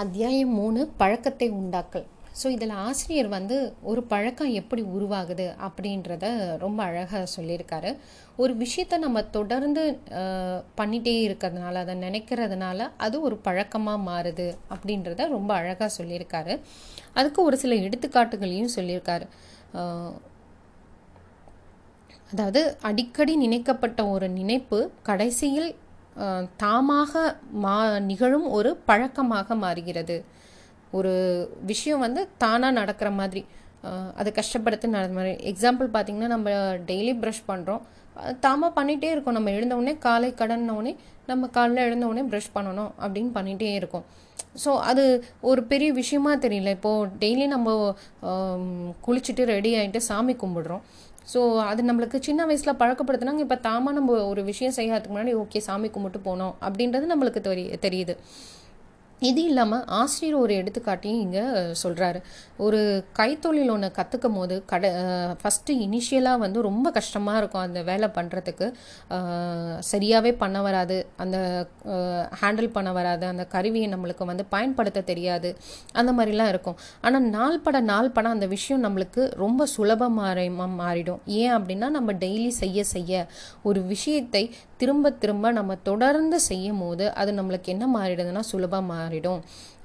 அத்தியாயம் மூணு பழக்கத்தை உண்டாக்கல். ஸோ இதில் ஆசிரியர் வந்து ஒரு பழக்கம் எப்படி உருவாகுது அப்படின்றத ரொம்ப அழகாக சொல்லியிருக்காரு. ஒரு விஷயத்த நம்ம தொடர்ந்து பண்ணிகிட்டே பண்ணிட்டே இருக்கிறதுனால அதை நினைக்கிறதுனால அது ஒரு பழக்கமாக மாறுது அப்படின்றத ரொம்ப அழகாக சொல்லியிருக்காரு. அதுக்கு ஒரு சில எடுத்துக்காட்டுகளையும் சொல்லியிருக்காரு. அதாவது அடிக்கடி நினைக்கப்பட்ட ஒரு நினைப்பு கடைசியில் தாமாக மா நிகழும் ஒரு பழக்கமாக மாறுகிறது. ஒரு விஷயம் வந்து தானாக நடக்கிற மாதிரி அதை கஷ்டப்படுத்து நடந்த மாதிரி. எக்ஸாம்பிள் பார்த்திங்கன்னா நம்ம டெய்லி ப்ரஷ் பண்ணுறோம் தாமாக பண்ணிகிட்டே இருக்கோம். நம்ம எழுந்தவுடனே காலை கடன நம்ம காலைல எழுந்தவுடனே ப்ரஷ் பண்ணணும் அப்படின்னு பண்ணிகிட்டே இருக்கோம். ஸோ அது ஒரு பெரிய விஷயமா தெரியல. இப்போது டெய்லி நம்ம குளிச்சுட்டு ரெடி ஆகிட்டு சாமி கும்பிடுறோம். ஸோ அது நம்மளுக்கு சின்ன வயசில் பழக்கப்படுத்தினாங்க. இப்போ தாமாக நம்ம ஒரு விஷயம் செய்யறதுக்கு முன்னாடி ஓகே சாமி கும்பிட்டு போனோம். அப்படின்றது நம்மளுக்கு தெரி தெரியுது. இது இல்லாமல் ஆசிரியர் ஒரு எடுத்துக்காட்டியும் இங்கே சொல்கிறாரு ஒரு கைத்தொழில் ஒன்று கற்றுக்கும் போது கட ஃபஸ்ட்டு இனிஷியலாக வந்து ரொம்ப கஷ்டமாக இருக்கும் அந்த வேலை பண்ணுறதுக்கு சரியாகவே பண்ண வராது. அந்த ஹேண்டில் பண்ண வராது. அந்த கருவியை நம்மளுக்கு வந்து பயன்படுத்த தெரியாது. அந்த மாதிரிலாம் இருக்கும். ஆனால் நாள் பட நாள் பட அந்த விஷயம் நம்மளுக்கு ரொம்ப சுலபமாக மாறிடும். ஏன் அப்படின்னா நம்ம டெய்லி செய்ய செய்ய ஒரு விஷயத்தை திரும்ப திரும்ப நம்ம தொடர்ந்து செய்யும் போது அது நம்மளுக்கு என்ன மாறிடுதுன்னா சுலபமாக மாறிடும்.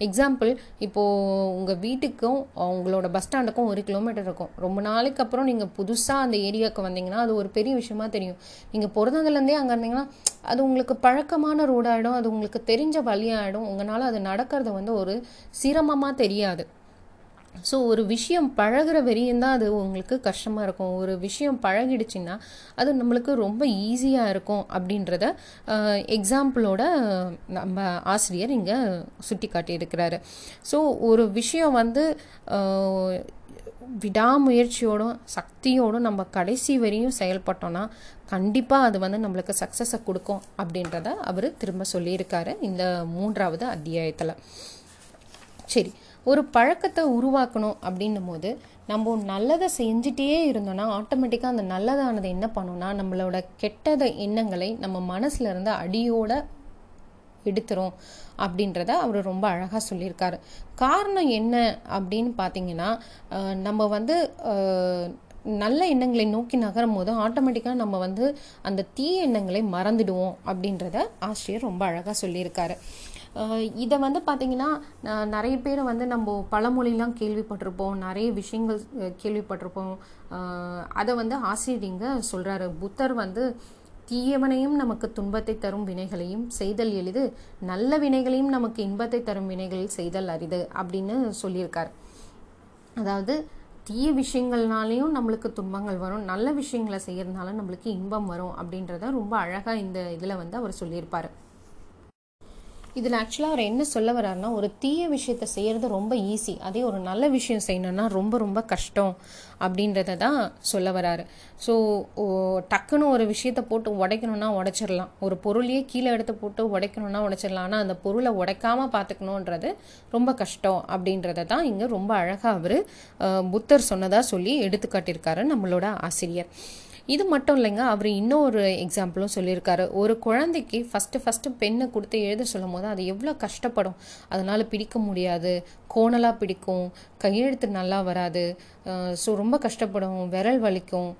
எக்ஸாம்பிள் இப்போது உங்கள் வீட்டுக்கும் உங்களோட பஸ் ஸ்டாண்டுக்கும் ஒரு கிலோமீட்டர் இருக்கும். ரொம்ப நாளைக்கு அப்புறம் நீங்கள் புதுசாக அந்த ஏரியாவுக்கு வந்தீங்கன்னா அது ஒரு பெரிய விஷயமா தெரியும். நீங்கள் பிறந்ததுலேருந்தே அங்கே இருந்தீங்கன்னா அது உங்களுக்கு பழக்கமான ரோடாகிடும் அது உங்களுக்கு தெரிஞ்ச வழியாகிடும் உங்களால் அது நடக்கிறது வந்து ஒரு சிரமமாக தெரியாது. ஸோ ஒரு விஷயம் பழகுற வரையும் தான் அது உங்களுக்கு கஷ்டமாக இருக்கும். ஒரு விஷயம் பழகிடுச்சின்னா அது நம்மளுக்கு ரொம்ப ஈஸியாக இருக்கும் அப்படின்றத எக்ஸாம்பிளோட நம்ம ஆசிரியர் இங்கே சுட்டி காட்டியிருக்கிறாரு ஸோ ஒரு விஷயம் வந்து விடாமுயற்சியோடும் சக்தியோடும் நம்ம கடைசி வரையும் செயல்பட்டோன்னா கண்டிப்பாக அது வந்து நம்மளுக்கு சக்ஸஸை கொடுக்கும் அப்படின்றத அவர் திரும்ப சொல்லியிருக்காரு இந்த மூன்றாவது அத்தியாயத்தில். சரி. ஒரு பழக்கத்தை உருவாக்கணும் அப்படின்னும் போது நம்ம நல்லதை செஞ்சுட்டே இருந்தோம்னா ஆட்டோமேட்டிக்காக அந்த நல்லதானது என்ன பண்ணோம்னா நம்மளோட கெட்டத எண்ணங்களை நம்ம மனசுல இருந்து அடியோட எடுத்துரும் அப்படின்றத அவர் ரொம்ப அழகாக சொல்லியிருக்காரு. காரணம் என்ன அப்படின்னு பார்த்தீங்கன்னா நம்ம வந்து நல்ல எண்ணங்களை நோக்கி நகரும் போது ஆட்டோமேட்டிக்காக நம்ம வந்து அந்த தீய எண்ணங்களை மறந்துடுவோம் அப்படின்றத ஆசிரியர் ரொம்ப அழகாக சொல்லியிருக்காரு. இதை வந்து பார்த்தீங்கன்னா நிறைய பேர் வந்து நம்ம பழமொழிலாம் கேள்விப்பட்டிருப்போம். நிறைய விஷயங்கள் கேள்விப்பட்டிருப்போம். அதை வந்து ஆசிரியங்க சொல்கிறாரு புத்தர் வந்து தீயவனையும் நமக்கு துன்பத்தை தரும் வினைகளையும் செய்தல் எளிது நல்ல வினைகளையும் நமக்கு இன்பத்தை தரும் வினைகளில் செய்தல் அரிது அப்படின்னு சொல்லியிருக்கார். அதாவது தீய விஷயங்கள்னாலையும் நம்மளுக்கு துன்பங்கள் வரும். நல்ல விஷயங்களை செய்யறதுனால நம்மளுக்கு இன்பம் வரும் அப்படின்றத ரொம்ப அழகாக இந்த இதில் வந்து அவர் சொல்லியிருப்பார். இதில் ஆக்சுவலாக அவர் என்ன சொல்ல வர்றாருன்னா ஒரு தீய விஷயத்தை செய்கிறது ரொம்ப ஈஸி அதே ஒரு நல்ல விஷயம் செய்யணும்னா ரொம்ப ரொம்ப கஷ்டம் அப்படின்றத தான் சொல்ல வராரு ஸோ டக்குன்னு ஒரு விஷயத்தை போட்டு உடைக்கணும்னா உடைச்சிடலாம். ஒரு பொருளையே கீழே எடுத்து போட்டு உடைக்கணும்னா உடைச்சிடலாம். ஆனால் அந்த பொருளை உடைக்காமல் பார்த்துக்கணுன்றது ரொம்ப கஷ்டம் அப்படின்றத தான் இங்கே ரொம்ப அழகாக அவர் புத்தர் சொன்னதாக சொல்லி எடுத்துக்காட்டியிருக்காரு நம்மளோட ஆசிரியர். இது மட்டும் இல்லைங்க அவர் இன்னொரு எக்ஸாம்பிளும் சொல்லியிருக்காரு. ஒரு குழந்தைக்கு ஃபஸ்ட்டு ஃபஸ்ட்டு பெண்ணை கொடுத்து எழுத சொல்லும் போது அது எவ்வளோ கஷ்டப்படும். அதனால் பிடிக்க முடியாது. கோணலாக பிடிக்கும். கையெழுத்து நல்லா வராது. ஸோ ரொம்ப கஷ்டப்படும். விரல் வலிக்கும்.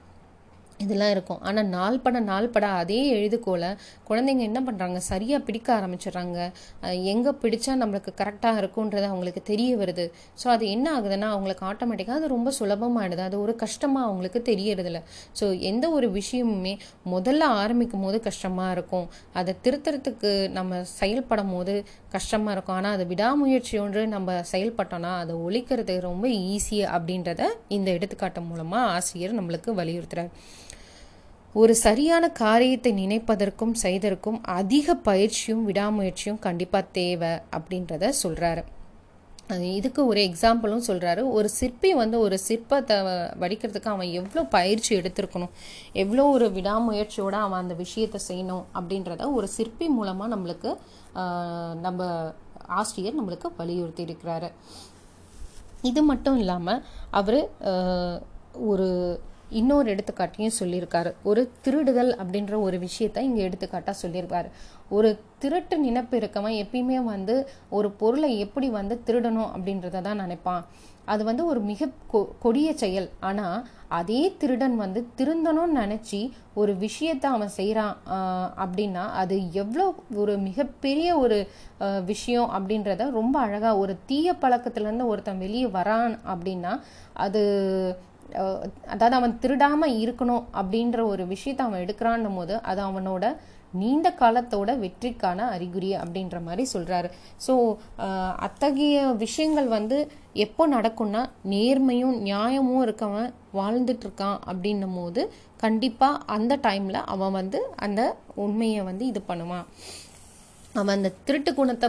இதெல்லாம் இருக்கும். ஆனால் நாள் பட நாள் பட அதே எழுதுகோலை குழந்தைங்க என்ன பண்ணுறாங்க சரியாக பிடிக்க ஆரம்பிச்சிடுறாங்க. எங்கே பிடிச்சா நம்மளுக்கு கரெக்டாக இருக்குன்றது அவங்களுக்கு தெரிய வருது. ஸோ அது என்ன ஆகுதுன்னா அவங்களுக்கு ஆட்டோமேட்டிக்காக அது ரொம்ப சுலபமாயிடுது. அது ஒரு கஷ்டமாக அவங்களுக்கு தெரியறதில்ல. ஸோ எந்த ஒரு விஷயமுமே முதல்ல ஆரம்பிக்கும் போது கஷ்டமாக இருக்கும். அதை திருத்தறதுக்கு நம்ம செயல்படும் போது கஷ்டமாக இருக்கும். ஆனால் அது விடாமுயற்சி ஒன்று நம்ம செயல்பட்டோம்னா அதை ஒழிக்கிறது ரொம்ப ஈஸி அப்படின்றத இந்த எடுத்துக்காட்டு மூலமாக ஆசிரியர் நம்மளுக்கு வலியுறுத்துகிறார் ஒரு சரியான காரியத்தை நினைப்பதற்கும் செய்தற்கும் அதிக பயிற்சியும் விடாமுயற்சியும் கண்டிப்பாக தேவை அப்படின்றத சொல்கிறாரு இதுக்கு ஒரு எக்ஸாம்பிளும் சொல்கிறாரு ஒரு சிற்பி வந்து ஒரு சிற்பத்தை வடிக்கிறதுக்கு அவன் எவ்வளோ பயிற்சி எடுத்திருக்கணும் எவ்வளோ ஒரு விடாமுயற்சியோடு அவன் அந்த விஷயத்தை செய்யணும் அப்படின்றத ஒரு சிற்பி மூலமாக நம்மளுக்கு நம்ம ஆசிரியர் நம்மளுக்கு வலியுறுத்தி இருக்கிறாரு இது மட்டும் இல்லாமல் அவர் ஒரு இன்னொரு எடுத்துக்காட்டையும் சொல்லியிருக்காரு. ஒரு திருடுதல் அப்படின்ற ஒரு விஷயத்த இங்கே எடுத்துக்காட்டாக சொல்லியிருக்காரு. ஒரு திருட்டு நினைப்பு இருக்கவன் எப்பயுமே வந்து ஒரு பொருளை எப்படி வந்து திருடணும் அப்படின்றத தான் நினைப்பான். அது வந்து ஒரு மிக கொ கொடிய செயல். ஆனால் அதே திருடன் வந்து திருந்தணும்னு நினச்சி ஒரு விஷயத்தை அவன் செய்கிறான் அப்படின்னா அது எவ்வளோ ஒரு மிகப்பெரிய ஒரு விஷயம் அப்படின்றத ரொம்ப அழகாக ஒரு தீய பழக்கத்துலேருந்து ஒருத்தன் வெளியே வரான் அப்படின்னா அது அதாவது அவன் திருடாமல் இருக்கணும் அப்படின்ற ஒரு விஷயத்த அவன் எடுக்கிறான்னும் போது அது அவனோட நீண்ட காலத்தோட வெற்றிக்கான அறிகுறி அப்படின்ற மாதிரி சொல்கிறாரு ஸோ அத்தகைய விஷயங்கள் வந்து எப்போ நடக்கும்னா நேர்மையும் நியாயமும் இருக்கவன் வாழ்ந்துட்டு இருக்கான் அப்படின்னும் போது கண்டிப்பாக அந்த டைமில் அவன் வந்து அந்த உண்மையை வந்து இது பண்ணுவான். அவன் அந்த திருட்டு குணத்தை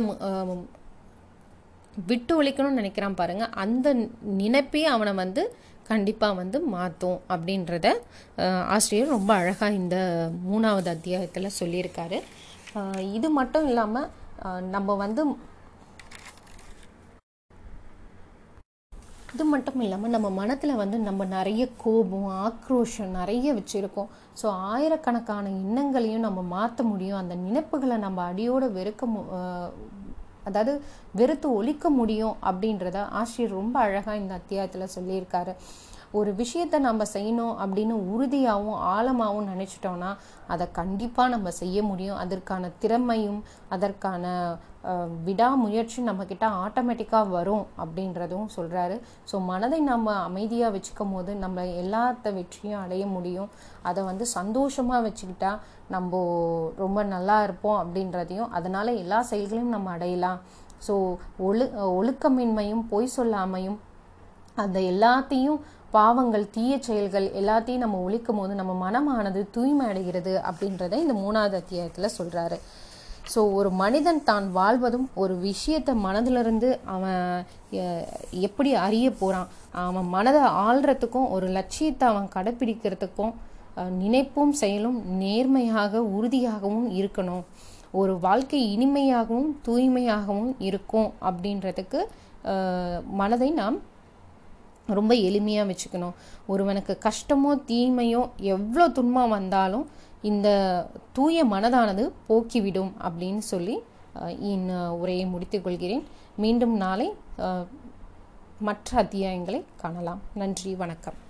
விட்டு ஒழிக்கணும்னு நினைக்கிறான் பாருங்க. அந்த நினைப்பே அவனை வந்து கண்டிப்பாக வந்து மாற்றும் அப்படின்றத ஆசிரியர் ரொம்ப அழகாக இந்த மூணாவது அத்தியாயத்தில் சொல்லியிருக்காரு. இது மட்டும் இல்லாமல் நம்ம வந்து இது மட்டும் இல்லாமல் நம்ம மனத்தில் வந்து நம்ம நிறைய கோபம் ஆக்ரோஷம் நிறைய வச்சுருக்கோம். ஸோ ஆயிரக்கணக்கான எண்ணங்களையும் நம்ம மாற்ற முடியும். அந்த நினைப்புகளை நம்ம அடியோடு வெறுக்க அதாவது வெறுத்து ஒழிக்க முடியும் அப்படின்றத ஆசிரியர் ரொம்ப அழகாக இந்த அத்தியாயத்தில் சொல்லியிருக்காரு. ஒரு விஷயத்த நம்ம செய்யணும் அப்படின்னு உறுதியாகவும் ஆழமாகவும் நினச்சிட்டோன்னா அதை கண்டிப்பாக நம்ம செய்ய முடியும். அதற்கான திறமையும் அதற்கான விடாமுயற்சி நம்மக்கிட்ட ஆட்டோமேட்டிக்காக வரும் அப்படின்றதும் சொல்கிறாரு ஸோ மனதை நம்ம அமைதியாக வச்சுக்கும் போது நம்ம எல்லாத்த வெற்றியும் அடைய முடியும். அதை வந்து சந்தோஷமாக வச்சுக்கிட்டா நம்ம ரொம்ப நல்லா இருப்போம் அப்படின்றதையும் அதனால் எல்லா செயல்களையும் நம்ம அடையலாம். ஸோ ஒழு ஒழுக்கமின்மையும் பொய் சொல்லாமையும் அந்த எல்லாத்தையும் பாவங்கள் தீய செயல்கள் எல்லாத்தையும் நம்ம ஒழிக்கும் போது நம்ம மனமானது தூய்மை அடைகிறது அப்படின்றத இந்த மூணாவது அத்தியாயத்தில் சொல்கிறாரு ஸோ ஒரு மனிதன் தான் வாழ்வதும் ஒரு விஷயத்தை மனதிலிருந்து அவன் எப்படி அறிய போகிறான் அவன் மனதை ஆள்றதுக்கும் ஒரு லட்சியத்தை அவன் கடைப்பிடிக்கிறதுக்கும் நினைப்பும் செயலும் நேர்மையாக உறுதியாகவும் இருக்கணும். ஒரு வாழ்க்கை இனிமையாகவும் தூய்மையாகவும் இருக்கும் அப்படின்றதுக்கு மனதை நாம் ரொம்ப எளிமையாக வச்சுக்கணும். ஒருவனுக்கு கஷ்டமோ தீமையோ எவ்வளோ துன்பம் வந்தாலும் இந்த தூய மனதானது போக்கிவிடும் அப்படின்னு சொல்லி என் உரையை முடித்துக் கொள்கிறேன். மீண்டும் நாளை மற்ற அத்தியாயங்களை காணலாம். நன்றி வணக்கம்.